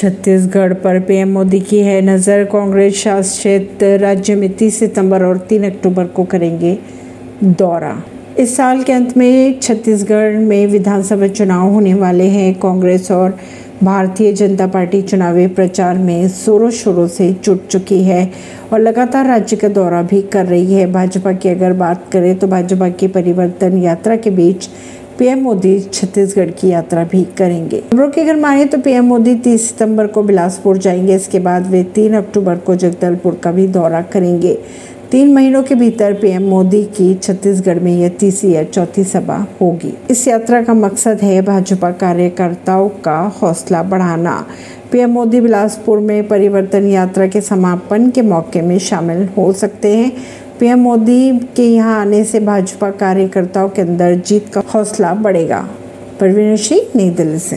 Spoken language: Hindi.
छत्तीसगढ़ पर पीएम मोदी की है नज़र। कांग्रेस शासित राज्य में 30 सितंबर और तीन अक्टूबर को करेंगे दौरा। इस साल के अंत में छत्तीसगढ़ में विधानसभा चुनाव होने वाले हैं। कांग्रेस और भारतीय जनता पार्टी चुनावी प्रचार में जोरों शोरों से जुट चुकी है और लगातार राज्य का दौरा भी कर रही है। भाजपा की अगर बात करें तो भाजपा की परिवर्तन यात्रा के बीच पीएम मोदी छत्तीसगढ़ की यात्रा भी करेंगे। खबरों की अगर माने तो पीएम मोदी 30 सितंबर को बिलासपुर जाएँगे। इसके बाद वे 3 अक्टूबर को जगदलपुर का भी दौरा करेंगे। तीन महीनों के भीतर पीएम मोदी की छत्तीसगढ़ में यह तीसरी या चौथी सभा होगी। इस यात्रा का मकसद है भाजपा कार्यकर्ताओं का हौसला बढ़ाना। पीएम मोदी बिलासपुर में परिवर्तन यात्रा के समापन के मौके में शामिल हो सकते हैं। पीएम मोदी के यहाँ आने से भाजपा कार्यकर्ताओं के अंदर जीत का हौसला बढ़ेगा। परवीन सिंह, नई दिल्ली से।